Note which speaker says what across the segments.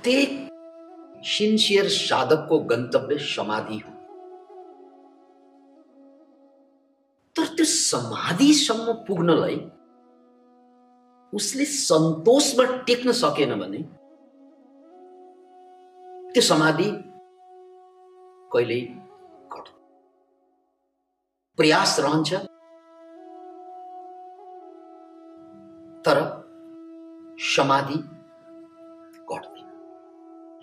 Speaker 1: प्रत्येक सिन्सियर साधकको गन्तव्य समाधि हो। तर त्यो समाधिसम्म पुग्नलाई उसले सन्तोषमा टेक्न सकेन भने त्यो समाधि कहिल्यै घट प्रयास रहन्छ। तर समाधि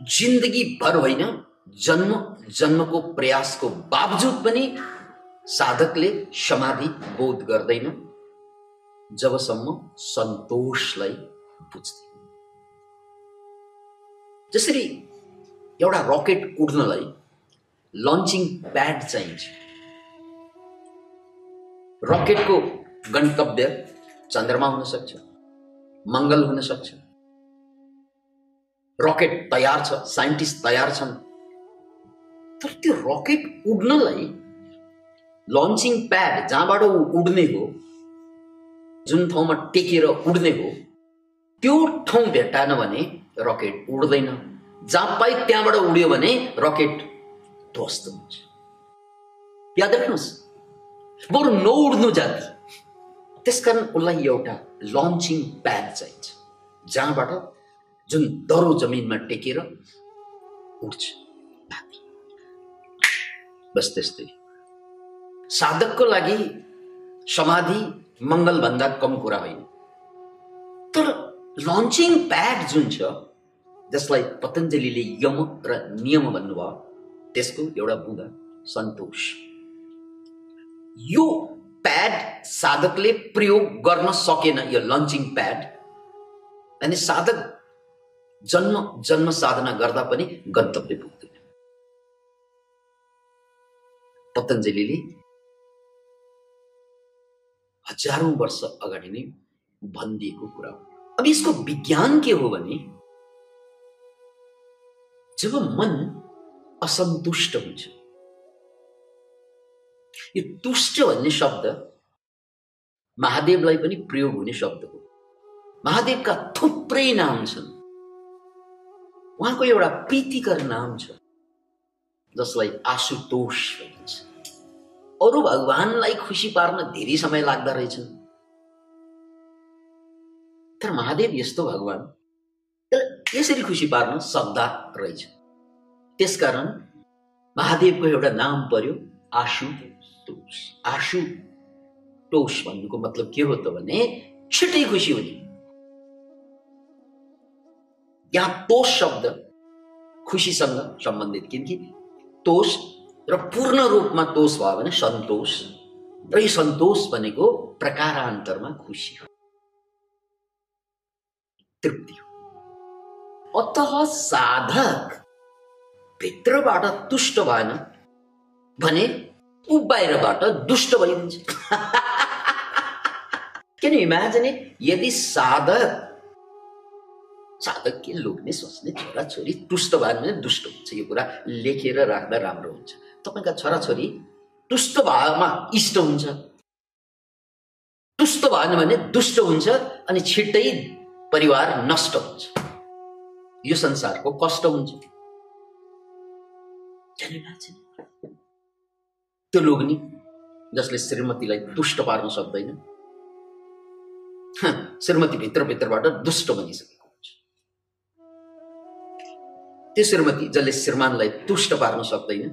Speaker 1: जिन्दगी भर होइन जन्म जन्मको प्रयासको बावजुद पनि साधकले समाधि बोध गर्दैन। जबसम्म सन्तोषलाई बुझ्दैन। जसरी एउटा रकेट उड्नलाई लन्चिङ प्याड चाहिन्छ। रकेटको गन्तव्य चन्द्रमा हुन सक्छ मङ्गल हुन सक्छ। रकेट तयार छ साइन्टिस्ट तयार छन्। तर त्यो रकेट उड्नलाई लन्चिङ प्याड जहाँबाट ऊ उड्ने हो जुन ठाउँमा टेकेर उड्ने हो त्यो ठाउँ भेट्टाएन भने रकेट उड्दैन। जहाँ पाइ त्यहाँबाट उड्यो भने रकेट ध्वस्त हुन्छ। याद राख्नुहोस् बरु नउड्नु जाति। त्यसकारण उसलाई एउटा लन्चिङ प्याड चाहिन्छ जहाँबाट जुन दरो जमिनमा टेकेर उठ्छ। बस त्यस्तै। साधकको लागि समाधि मङ्गलभन्दा कम कुरा होइन। तर लन्चिङ प्याड जुन छ जसलाई पतञ्जलीले यम र नियम भन्नुभयो त्यसको एउटा बुँदा सन्तोष। यो प्याड साधकले प्रयोग गर्न सकेन यो लन्चिङ प्याड अनि साधक जन्म जन्म साधना गर्दा पनि गन्तव्य पुग्दैन। पतञ्जलीले हजारौँ वर्ष अगाडि नै भनिदिएको कुरा हो। अब यसको विज्ञान के हो भने जब मन असन्तुष्ट हुन्छ यो तुष्ट भन्ने शब्द महादेवलाई पनि प्रयोग हुने शब्द हो। महादेवका थुप्रै नाम छन्। उहाँको एउटा प्रीतिकर नाम छ जसलाई आशुतोष भनिन्छ। अरू भगवान्लाई खुसी पार्न धेरै समय लाग्दो रहेछन् तर महादेव यस्तो भगवान् यसरी खुसी पार्न सक्दा रहेछ। त्यसकारण महादेवको एउटा नाम पर्यो आशुतोष। आशु टोष भन्नुको मतलब के हो त भने छिटै खुसी हुने। यहाँ तोष शब्द खुसीसँग सम्बन्धित किनकि तोष र पूर्ण रूपमा तोष भयो भने सन्तोष र यो सन्तोष भनेको प्रकारान्तरमा खुसी हो तृप्ति हो अत साधक भित्रबाट तुष्ट भएन भने ऊ बाहिरबाट दुष्ट भइदिन्छ किन इमेजिन यदि साधक साधक के लोग्ने सोच्ने छोराछोरी तुष्ट भयो भने दुष्ट हुन्छ। यो कुरा लेखेर राख्दा राम्रो हुन्छ। तपाईँका छोराछोरी तुष्ट भएमा इष्ट हुन्छ। तुष्ट भएन भने दुष्ट हुन्छ अनि छिट्टै परिवार नष्ट हुन्छ। यो संसारको कष्ट हुन्छ। त्यो लोग्ने जसले श्रीमतीलाई तुष्ट पार्न सक्दैन श्रीमती भित्रभित्रबाट दुष्ट बनिसकेको त्यो श्रीमती जसले श्रीमानलाई तुष्ट पार्न सक्दैन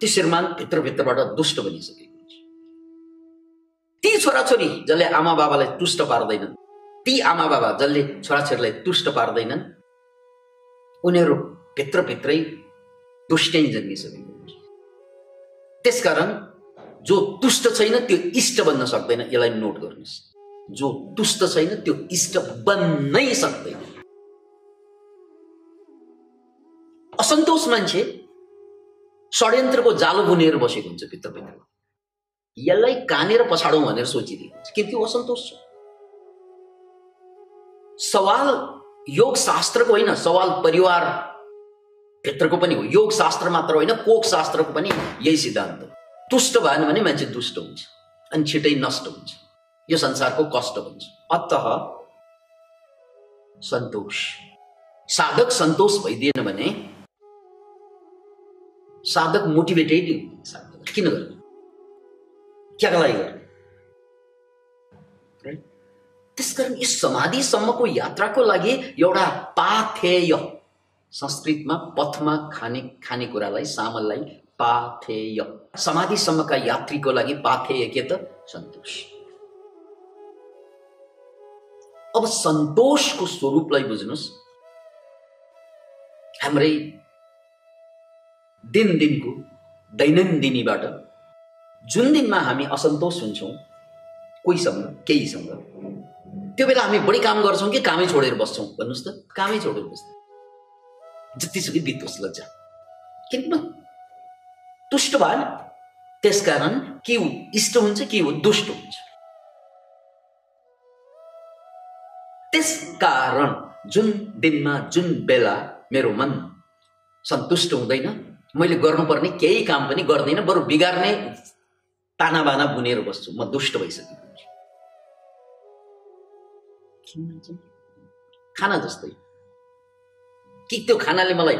Speaker 1: त्यो श्रीमान भित्रभित्रबाट दुष्ट बनिसकेको हुन्छ। ती छोराछोरी जसले आमा बाबालाई तुष्ट पार्दैनन् ती आमा बाबा जसले छोराछोरीलाई तुष्ट पार्दैनन् उनीहरू भित्रभित्रै दुष्टै जन्मिसकेको हुन्छ। त्यसकारण जो तुष्ट छैन त्यो इष्ट बन्न सक्दैन यसलाई नोट गर्नुहोस्। जो तुष्ट छैन त्यो इष्ट बन्नै सक्दैन। असन्तोष मान्छे षड्यन्त्रको जालो बुनेर बसेको हुन्छ भित्रभित्र यसलाई कानेर पछाडौँ भनेर सोचिदिएको हुन्छ। किनकि असन्तोष छ? सवाल योग शास्त्रको होइन सवाल परिवार भित्रको पनि हो। योग शास्त्र मात्र होइन कोक शास्त्रको पनि यही सिद्धान्त। हो तुष्ट भएन भने मान्छे दुष्ट हुन्छ अनि छिटै नष्ट हुन्छ। यो संसारको कष्ट हुन्छ। अत सन्तोष। साधक सन्तोष भइदिएन भने साधक मोटिभेटेड साधक किन गर्ने क्याका लागि गर्ने त्यसकारण यस समाधिसम्मको यात्राको लागि एउटा पाथेय संस्कृतमा पथमा खाने खानेकुरालाई सामललाई पाथेय समाधिसम्मका यात्रीको लागि पाथेय के त सन्तोष अब सन्तोषको स्वरूपलाई बुझ्नुहोस् हाम्रै दिन दिनको दैनन्दिनीबाट जुन दिनमा हामी असन्तोष हुन्छौँ कोहीसँग केहीसँग त्यो बेला हामी बढी काम गर्छौँ कि कामै छोडेर बस्छौँ भन्नुहोस् त कामै छोडेर बस्छौँ। जतिसुकै बित्नुहोस् लज्जा। किन तुष्ट भएन। त्यसकारण के इष्ट हुन्छ के हो दुष्ट हुन्छ। त्यसकारण जुन दिनमा जुन बेला मेरो मन सन्तुष्ट हुँदैन मैले गर्नुपर्ने केही काम पनि गर्दिनँ बरु बिगार्ने ताना बाना बुनेर बस्छु। म दुष्ट भइसकेको खाना जस्तै। कि त्यो खानाले मलाई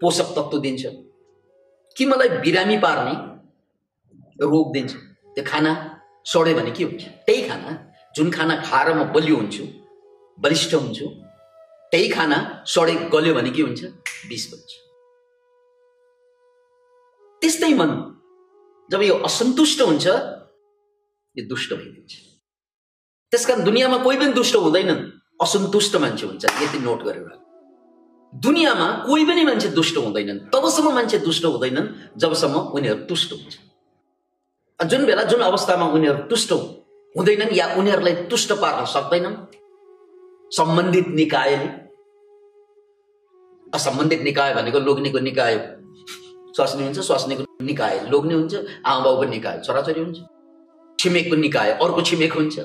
Speaker 1: पोषक तत्त्व दिन्छ? कि मलाई बिरामी पार्ने रोग दिन्छ? त्यो खाना सड्यो भने के हुन्छ? त्यही खाना जुन खाना खाएर म बलियो हुन्छु बलिष्ठ हुन्छु त्यही खाना सडे गल्यो भने के हुन्छ? विष बन्छ त्यस्तै मन। जब यो असन्तुष्ट हुन्छ यो दुष्ट भइदिन्छ। त्यस कारण दुनियाँमा कोही पनि दुष्ट हुँदैनन् असन्तुष्ट मान्छे हुन्छ यति नोट गरेर। दुनियाँमा कोही पनि मान्छे दुष्ट हुँदैनन्। तबसम्म मान्छे दुष्ट हुँदैनन् जबसम्म उनीहरू तुष्ट हुन्छ। जुन बेला जुन अवस्थामा उनीहरू तुष्ट हुँदैनन् या उनीहरूलाई तुष्ट पार्न सक्दैनन् सम्बन्धित निकायले असम्बन्धित निकाय भनेको लोग्नेको निकाय स्वास्नी हुन्छ स्वास्नीको निकाय लोग्ने हुन्छ आमा बाउको निकाय छोराछोरी हुन्छ। छिमेकको निकाय अर्को छिमेक हुन्छ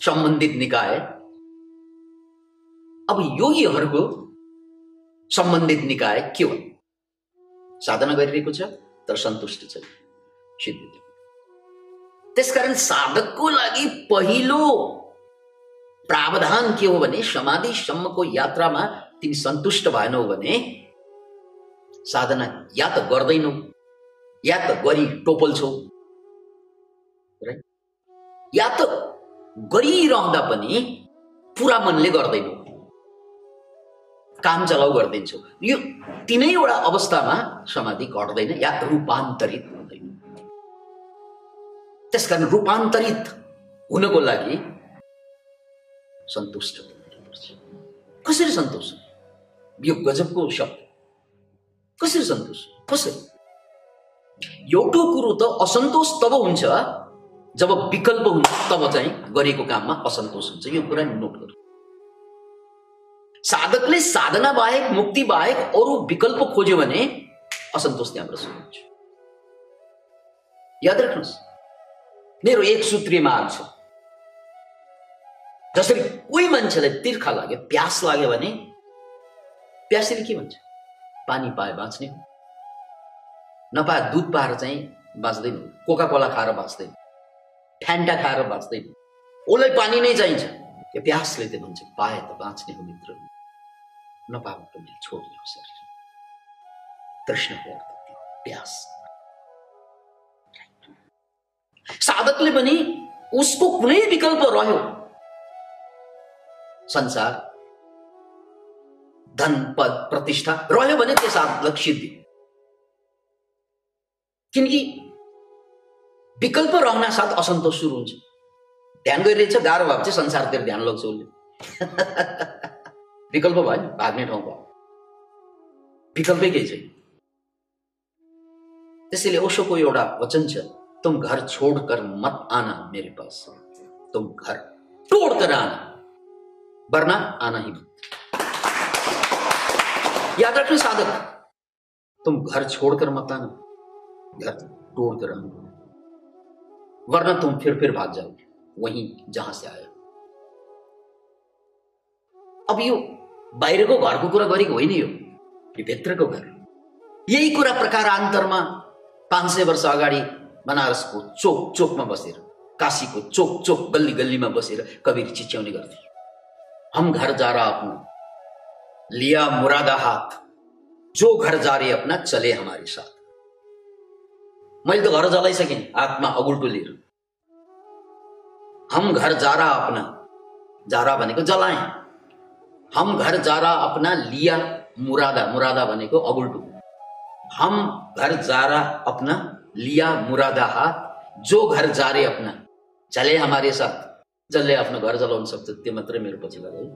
Speaker 1: सम्बन्धित निकाय। अब योगीहरूको सम्बन्धित निकाय के हो? साधना गरिरहेको छ तर सन्तुष्ट छ। त्यसकारण साधकको लागि पहिलो प्रावधान के हो भने समाधिसम्मको यात्रामा तिमी सन्तुष्ट भएनौ भने साधना या त गर्दैनौ या त गरी टोपल्छौ या त गरिरहँदा पनि पुरा मनले गर्दैनौ। काम चलाउ गरिदिन्छौ। यो तिनैवटा अवस्थामा समाधि घट्दैन या रूपान्तरित हुँदैन। त्यसकारण रूपान्तरित हुनको लागि सन्तुष्ट कसरी सन्तोष यो गजबको शब्द। कसरी सन्तोष कसरी एउटा कुरो त असन्तोष तब हुन्छ। जब विकल्प हुन्छ तब चाहिँ गरेको काममा असन्तोष हुन्छ। यो कुरा नोट गर्नु। साधकले साधना बाहेक मुक्ति बाहेक अरू विकल्प खोज्यो भने असन्तोष त्यहाँबाट सुरु हुन्छ। याद राख्नुहोस्। मेरो एक सूत्रीय माग छ। जसरी कोही मान्छेलाई तिर्खा लाग्यो प्यास लाग्यो भने प्यासीले के भन्छ? पानी पाए बाँच्ने नपाए दुध पाएर चाहिँ बाँच्दैन कोका कोला खाएर बाँच्दैन फ्यान्टा खाएर बाँच्दैन उसलाई पानी नै चाहिन्छ। त्यो प्यासले त भन्छ पाए त बाँच्ने हो मित्र। नपाएको पनि छोड्ने हो शरीर। तृष्णको अर्थ प्यास। साधकले पनि उसको कुनै विकल्प रह्यो। संसार धन पद प्रतिष्ठा रह्यो भने त्यो साधक सिद्धि किनकि विकल्प रहना साथ असन्तोष सुरु हुन्छ ध्यान गरिरहेछ गाह्रो भएको चाहिँ संसारतिर ध्यान लाग्छ उसले विकल्प भयो नि भाग्ने ठाउँ भयो विकल्पै केही छैन त्यसैले ओसोको एउटा वचन छ तुम घर छोडकर मत आना मेरे पास। तुम घर तोड़कर आना, वरना आना ही मत। याद रखना साधक। तुम घर छोड़कर मत आना। घर तोड़ कर वरना तुम फिर फिर भाग जाओगे, वहीं जहाँ से आए अब यो बाहिरको घरको कुरा गरेको होइन यो यो भित्रको घर। यही कुरा प्रकारान्तरमा पाँच सय वर्ष अगाडि बनारसको चोक चोक चोकमा बसेर काशीको चोक चोक गल्ली गल्लीमा बसेर कविर चिच्याउने गर्थे। हम घर जा रहा हूँ। लिया मुरादा हाथ। जो घर जा रहे अपना चले हमारे साथ। मैले त घर जलाइसकेँ हातमा अगुल्टो लिएर हम घर जा रहा अपना जा रहा भनेको जलाएँ। हम घर जा रहा अपना लिया मुरादा मुरादा भनेको अगुल्टो हम घर जा रहा अपना लिया मुरादा हात जो घर जा रहे अपना चले हमारे साथ। जसले आफ्नो घर जलाउन सक्छ त्यो मात्रै मेरो पछि लगाए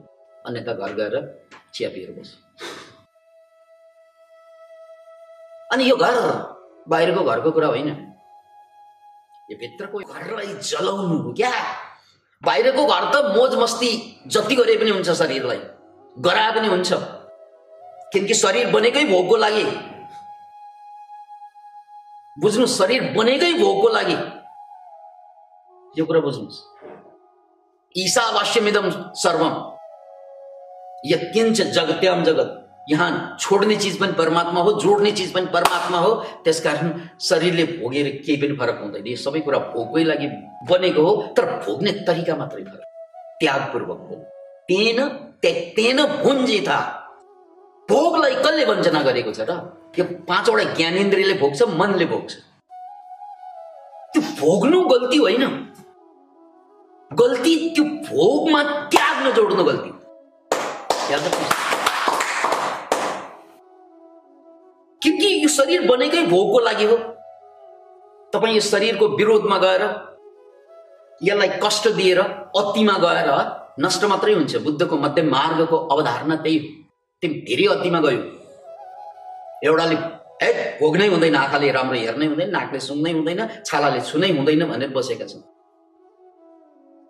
Speaker 1: अन्यथा घर गएर चिया पिएर बस अनि यो घर बाहिरको घरको कुरा होइन यो भित्रको घरलाई जलाउनु हो क्या बाहिरको घर त मोज मस्ती जति गरे पनि हुन्छ शरीरलाई गरा पनि हुन्छ किनकि शरीर बनेकै भोगको लागि बुझ्नु शरीर बनेकै भोगको लागि यो कुरा बुझ्नुहोस् ईसावास्यमिदम सर्वम यत्किंच जगत्याम जगत। यहाँ छोड्ने चिज पनि परमात्मा हो जोड्ने चिज पनि परमात्मा हो। त्यसकारण शरीरले भोगेर केही पनि फरक हुँदैन। यो सबै कुरा भोगकै लागि बनेको हो तर भोग्ने तरिका मात्रै फरक। त्यागपूर्वक हो तेन त्यक्तेन भुन्जिता भोगलाई कसले वञ्चना गरेको छ र? यो पाँचवटा ज्ञानेन्द्रियले भोग्छ मनले भोग्छ। त्यो भोग्नु गल्ती होइन। गल्ती त्यो भोगमा त्याग नजोड्नु गल्ती। किनकि यो शरीर बनेकै भोगको लागि हो। तपाईँ यो शरीरको विरोधमा गएर यसलाई कष्ट दिएर अतिमा गएर नष्ट मात्रै हुन्छ। बुद्धको मध्य मार्गको अवधारणा त्यही हो। तिमी धेरै अतिमा गयो। एउटाले ए भोग्नै हुँदैन आँखाले राम्रो हेर्नै हुँदैन नाकले सुन्नै हुँदैन छालाले छुनै हुँदैन भनेर बसेका छन्।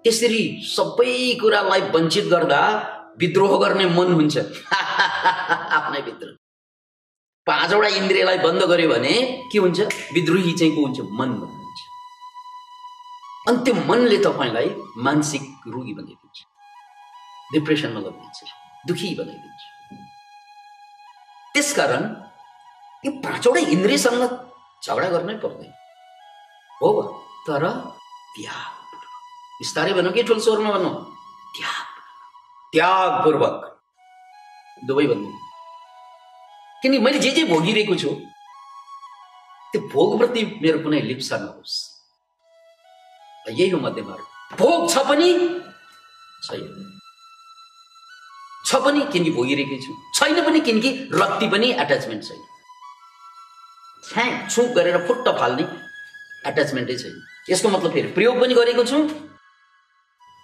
Speaker 1: त्यसरी सबै कुरालाई वञ्चित गर्दा विद्रोह गर्ने मन हुन्छ। आफ्नै भित्र। पाँचवटा इन्द्रियलाई बन्द गर्यो भने के हुन्छ? विद्रोही चाहिँ को हुन्छ? मन भन्नुहुन्छ अनि त्यो मनले तपाईँलाई मानसिक रोगी बनाइदिन्छ। डिप्रेसनमा लगिदिन्छ दुखी बनाइदिन्छ। त्यसकारण यो पाँचवटा इन्द्रियसँग झगडा गर्नै पर्दैन। हो तर त्याग बिस्तारै भनौँ कि ठुल स्वरमा भनौँ? त्याग त्यागपूर्वक दुवै भन्नु किनकि मैले जे जे भोगिरहेको छु त्यो भोगप्रति मेरो कुनै लिप्सा नहोस् यही हो मध्यमार्ग भोग छ पनि छैन छ पनि किनकि भोगिरहेकै छु। छैन पनि किनकि रक्ति पनि एट्याचमेन्ट छैन छ्याङ छुक गरेर फुट्ट फाल्ने एट्याचमेन्टै छैन यसको मतलब फेरि प्रयोग पनि गरेको छु।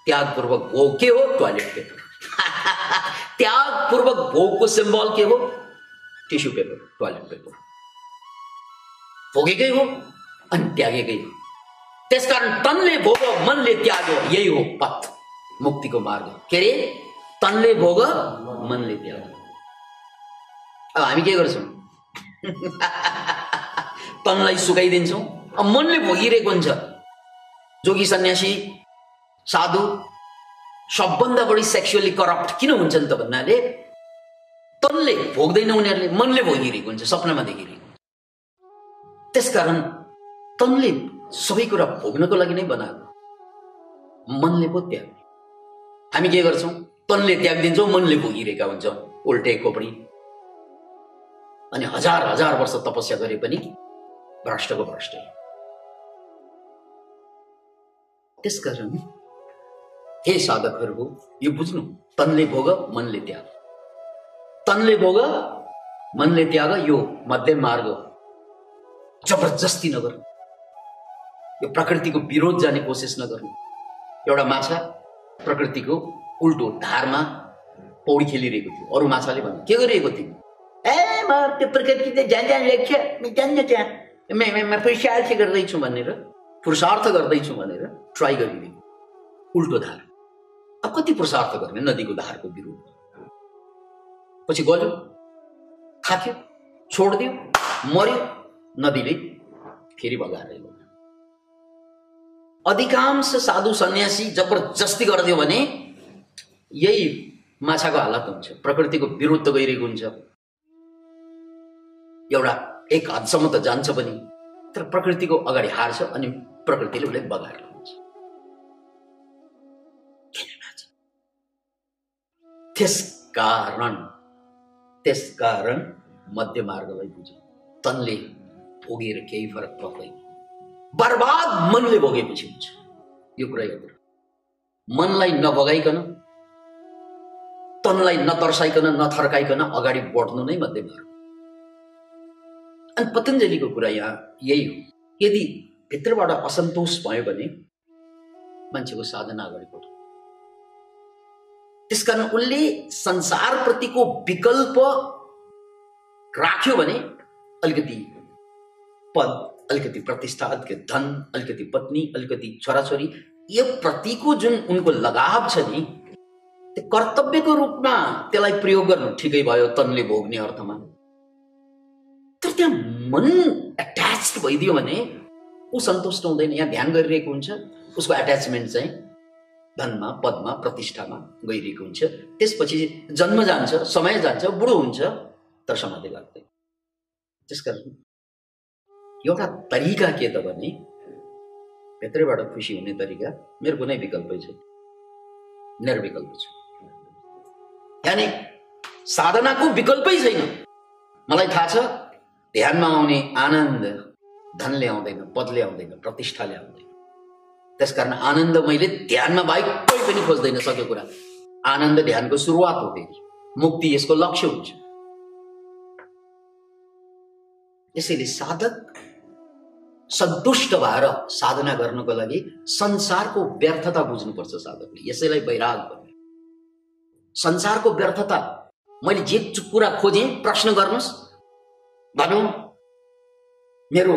Speaker 1: त्यागपूर्वक भोग के हो टोयलेट पेपर त्यागपूर्वक भोगको सिम्बल के हो टिस्यु पेपर टोयलेट पेपर भोगेकै हो अनि त्यागेकै हो त्यसकारण तनले भोग मनले त्याग्यो यही हो पथ मुक्तिको मार्ग। के अरे तनले भोग मनले त्याग। अब हामी के गर्छौँ? तनलाई सुकाइदिन्छौँ अब मनले भोगिरहेको हुन्छ। जोगी सन्यासी साधु सबभन्दा बढी सेक्सुअली करप्ट किन हुन्छन् त भन्नाले तनले भोग्दैन उनीहरूले मनले भोगिरहेको हुन्छ सपनामा देखिरहेको त्यसकारण तनले सबै कुरा भोग्नको लागि नै बनाएको। मनले पो त्याग हामी के गर्छौँ? तनले त्याग दिन्छौँ मनले भोगिरहेका हुन्छौँ उल्टे कोपडी अनि हजार हजार वर्ष तपस्या गरे पनि भ्रष्टको भ्रष्टै। त्यसकारण हे साधकहरू हो यो बुझ्नु तनले भोग मनले त्याग। तनले भोग मनले त्याग यो मध्यम मार्ग जबरजस्ती नगर यो प्रकृतिको विरोध जाने कोसिस नगर्नु एउटा माछा प्रकृतिको उल्टो धारमा पौडी खेलिरहेको थियो। अरू माछाले भन्यो के गरिरहेको थियो ए म त्यो प्रकृति पुरुषार्थ गर्दैछु भनेर पुरुषार्थ गर्दैछु भनेर ट्राई गरिदिनु उल्टो धार। अब कति पुरुषार्थ गर्ने? नदीको धारको विरुद्ध पछि गल्यो थाक्यो छोडिदियो मर्यो नदीले फेरि बगाएर अधिकांश साधु सन्यासी जबरजस्ती गरिदियो भने यही माछाको हालत हुन्छ प्रकृतिको विरुद्ध गइरहेको हुन्छ। एउटा एक हदसम्म त जान्छ पनि तर प्रकृतिको अगाडि हार्छ अनि प्रकृतिले उसलाई बगाएर त्यस कारण त्यसकारण मध्य मार्गलाई बुझ तनले भोगेर केही फरक पर्दैन। बर्बाद मनले भोगेपछि हुन्छ। यो कुरा याद मनलाई नभगाइकन तनलाई नतर्साइकन नथर्काइकन अगाडि बढ्नु नै मध्य मार्ग अनि पतञ्जलीको कुरा यहाँ यही हो। यदि भित्रबाट असन्तोष भयो भने मान्छेको साधना अगाडि बढ्छ। त्यसकारण उनले संसारप्रतिको विकल्प राख्यो भने अलिकति पद अलिकति प्रतिष्ठा अलिकति धन अलिकति पत्नी अलिकति छोराछोरी यो प्रतिको जुन उनको लगाव छ नि त्यो कर्तव्यको रूपमा त्यसलाई प्रयोग गर्नु ठिकै भयो तनले भोग्ने अर्थमा। तर त्यहाँ मन एट्याच भइदियो भने ऊ सन्तुष्ट हुँदैन यहाँ ध्यान गरिरहेको हुन्छ उसको एट्याचमेन्ट चाहिँ धनमा पदमा प्रतिष्ठामा गइरहेको हुन्छ। त्यसपछि जन्म जान्छ समय जान्छ बुढो हुन्छ तर समाधि लाग्दैन। त्यसकारण एउटा तरिका के त भने भित्रैबाट खुसी हुने तरिका मेरो कुनै विकल्पै छैन। निर्विकल्प छ। यानि साधनाको विकल्पै छैन। मलाई थाहा छ ध्यानमा आउने आनन्द धनले आउँदैन पदले आउँदैन प्रतिष्ठाले आउँदैन। त्यसकारण आनन्द मैले ध्यानमा बाहेक कोही पनि खोज्दैन सक्यो कुरा। आनन्द ध्यानको सुरुवात हो फेरि। मुक्ति यसको लक्ष्य हुन्छ। यसैले साधक सन्तुष्ट भएर साधना गर्नको लागि संसारको व्यर्थता बुझ्नुपर्छ साधकले। यसैलाई वैराग भन्ने। संसारको व्यर्थता। मैले जे कुरा खोजेँ प्रश्न गर्नुहोस्। भनौँ मेरो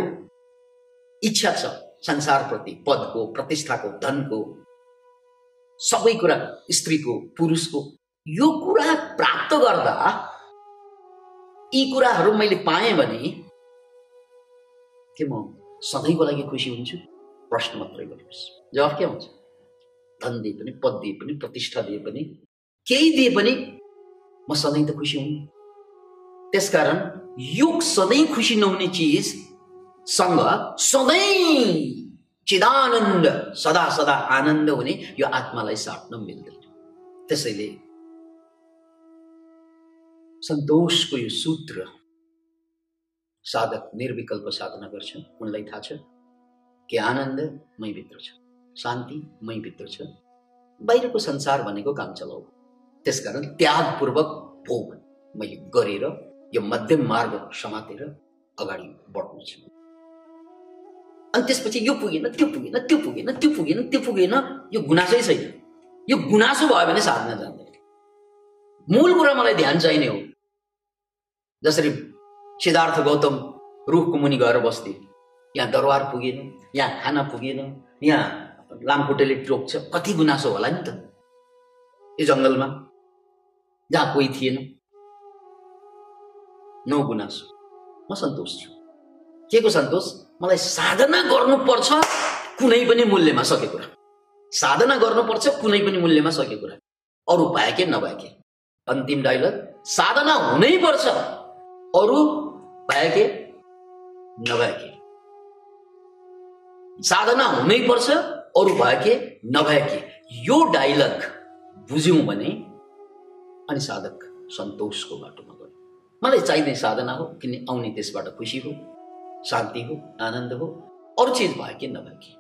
Speaker 1: इच्छा छ। संसारप्रति पदको प्रतिष्ठाको धनको सबै कुरा स्त्रीको पुरुषको यो कुरा प्राप्त गर्दा यी कुराहरू मैले पाएँ भने के म सधैँको लागि खुसी हुन्छु? प्रश्न मात्रै गर्नुहोस्। जवाफ के हुन्छ? धन दिए पनि पद दिए पनि प्रतिष्ठा दिए पनि केही दिए पनि म सधैँ त खुसी हुँ। त्यसकारण यो सधैँ खुसी नहुने चिज सँग सधैँ चिदानन्द सदा सदा आनन्द हुने यो आत्मालाई साट्न मिल्दैन त्यसैले सन्तोषको यो सूत्र साधक निर्विकल्प साधना गर्छ उनलाई थाहा छ कि आनन्द मैभित्र छ शान्ति मैभित्र छ बाहिरको संसार भनेको काम चलाउ त्यसकारण त्यागपूर्वक भोग मैले गरेर यो मध्यम मार्ग समातेर अगाडि बढ्नु छ अनि त्यसपछि यो पुगेन त्यो पुगेन त्यो पुगेन त्यो पुगेन त्यो पुगेन यो गुनासै छैन। यो गुनासो भयो भने साधना जान्दैन मूल कुरा मलाई ध्यान चाहिने हो। जसरी सिद्धार्थ गौतम रुखको मुनि गएर बस्थे। यहाँ दरबार पुगेन यहाँ खाना पुगेन यहाँ लामखुट्टेले टोक्छ। कति गुनासो होला नि त। यो जङ्गलमा जहाँ कोही थिएन। नौ गुनासो। म सन्तोष छु। के को सन्तोष? मलाई साधना गर्नुपर्छ कुनै पनि मूल्यमा सके कुरा। साधना गर्नुपर्छ कुनै पनि मूल्यमा सके कुरा। अरू भए के नभए के? अन्तिम डाइलग साधना हुनै पर्छ। अरू भए के नभए के? साधना हुनै पर्छ अरू भए के नभए के? यो डाइलग बुझ्यौँ भने अनि साधक सन्तोषको बाटोमा गयो। मलाई चाहिने साधना हो किन आउने त्यसबाट खुसी हो? शान्ति हो आनन्द हो अरू चिज भयो कि नभए कि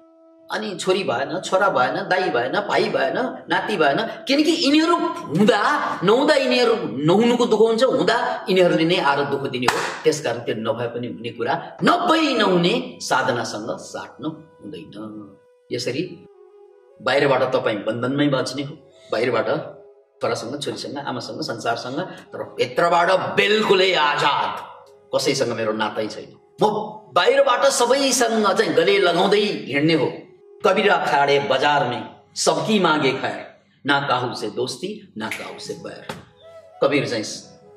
Speaker 1: अनि छोरी भएन छोरा भएन दाई भएन भाइ भएन नाति भएन किनकि यिनीहरू हुँदा नहुँदा यिनीहरू नहुनुको दुःख हुन्छ हुँदा यिनीहरूले नै आएर दुःख दिने हो। त्यसकारण त्यो नभए पनि हुने कुरा नभई नहुने साधनासँग साट्नु हुँदैन। यसरी बाहिरबाट तपाईँ बन्धनमै बाँच्ने हो। बाहिरबाट छोरासँग छोरीसँग आमासँग संसारसँग तर भित्रबाट बिल्कुलै आजाद। कसैसँग मेरो नातै छैन। म बाहिरबाट सबैसँग चाहिँ गले लगाउँदै हिँड्ने हो। कबिरा खाडे बजार में सबकी मागे खैर ना काहु से दोस्ती ना काहु से बैर। कबीर चाहिँ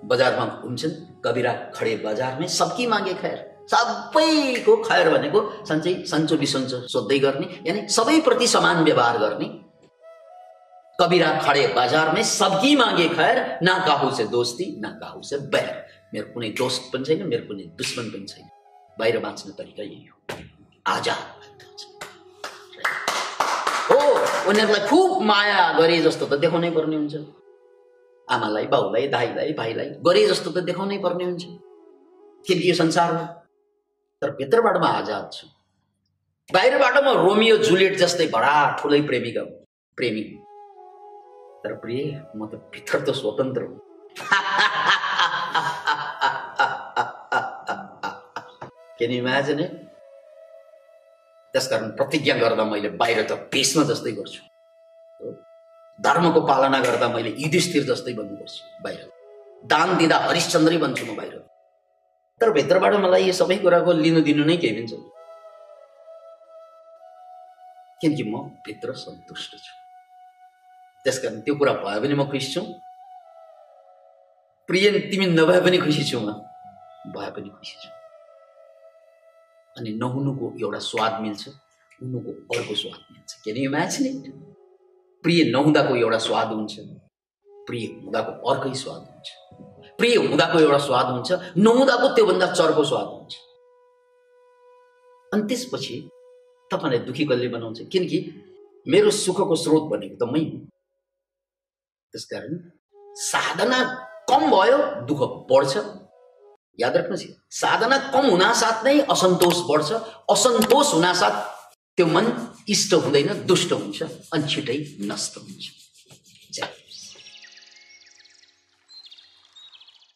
Speaker 1: बजारमा घुम्छन् कबिरा खडे बजारमै सबकी मागे खैर सबैको खैर भनेको सन्चै सन्चो बिसन्चो सोध्दै गर्ने यानि सबैप्रति समान व्यवहार गर्ने। कबिरा खडे बजारमै सबकी मागे खैर ना काहु से दोस्ती ना काहु से बैर। मेरो कुनै दोस्त पनि छैन मेरो कुनै दुश्मन पनि छैन। बाहिर बाँच्ने तरिका यही हो। आजाद हो उनीहरूलाई खुब माया गरे जस्तो त देखाउनै पर्ने हुन्छ। आमालाई बाउलाई दाईलाई भाइलाई गरे जस्तो त देखाउनै पर्ने हुन्छ। किनकि यो संसार हो। तर भित्रबाट म आजाद छु। बाहिरबाट म रोमियो जुलियट जस्तै बडा ठुलै प्रेमिका प्रेमी। तर प्रिय म त भित्र त स्वतन्त्र हुँ। You imagine it? त्यसकारण प्रतिज्ञा गर्दा मैले बाहिर त भीष्म जस्तै गर्छु। धर्मको पालना गर्दा मैले युधिष्ठिर जस्तै बन्नुपर्छ बाहिर। दान दिँदा हरिश्चन्द्रै बन्छु म बाहिर। तर भित्रबाट मलाई यो सबै कुराको लिनु दिनु नै केही पनि छैन। किनकि म भित्र सन्तुष्ट छु। त्यसकारण त्यो कुरा भयो भने म खुसी छु। प्रिय तिमी नभए पनि खुसी छु म। भए पनि खुसी छु। अनि नहुनुको एउटा स्वाद मिल्छ हुनुको अर्को स्वाद मिल्छ। के यु इट प्रिय नहुँदाको एउटा स्वाद हुन्छ प्रिय हुँदाको अर्कै स्वाद हुन्छ। प्रिय हुँदाको एउटा स्वाद हुन्छ नहुँदाको त्योभन्दा चर्को स्वाद हुन्छ। अनि त्यसपछि तपाईँलाई दुखी कसले बनाउँछ? किनकि मेरो सुखको स्रोत भनेको त मै हुँ। त्यसकारण साधना कम भयो दुःख बढ्छ। याद राख्नुहोस् साधना कम हुनासाथ नै असन्तोष बढ्छ। असन्तोष हुनासाथ त्यो मन इष्ट हुँदैन दुष्ट हुन्छ अनि छिटै नष्ट हुन्छ।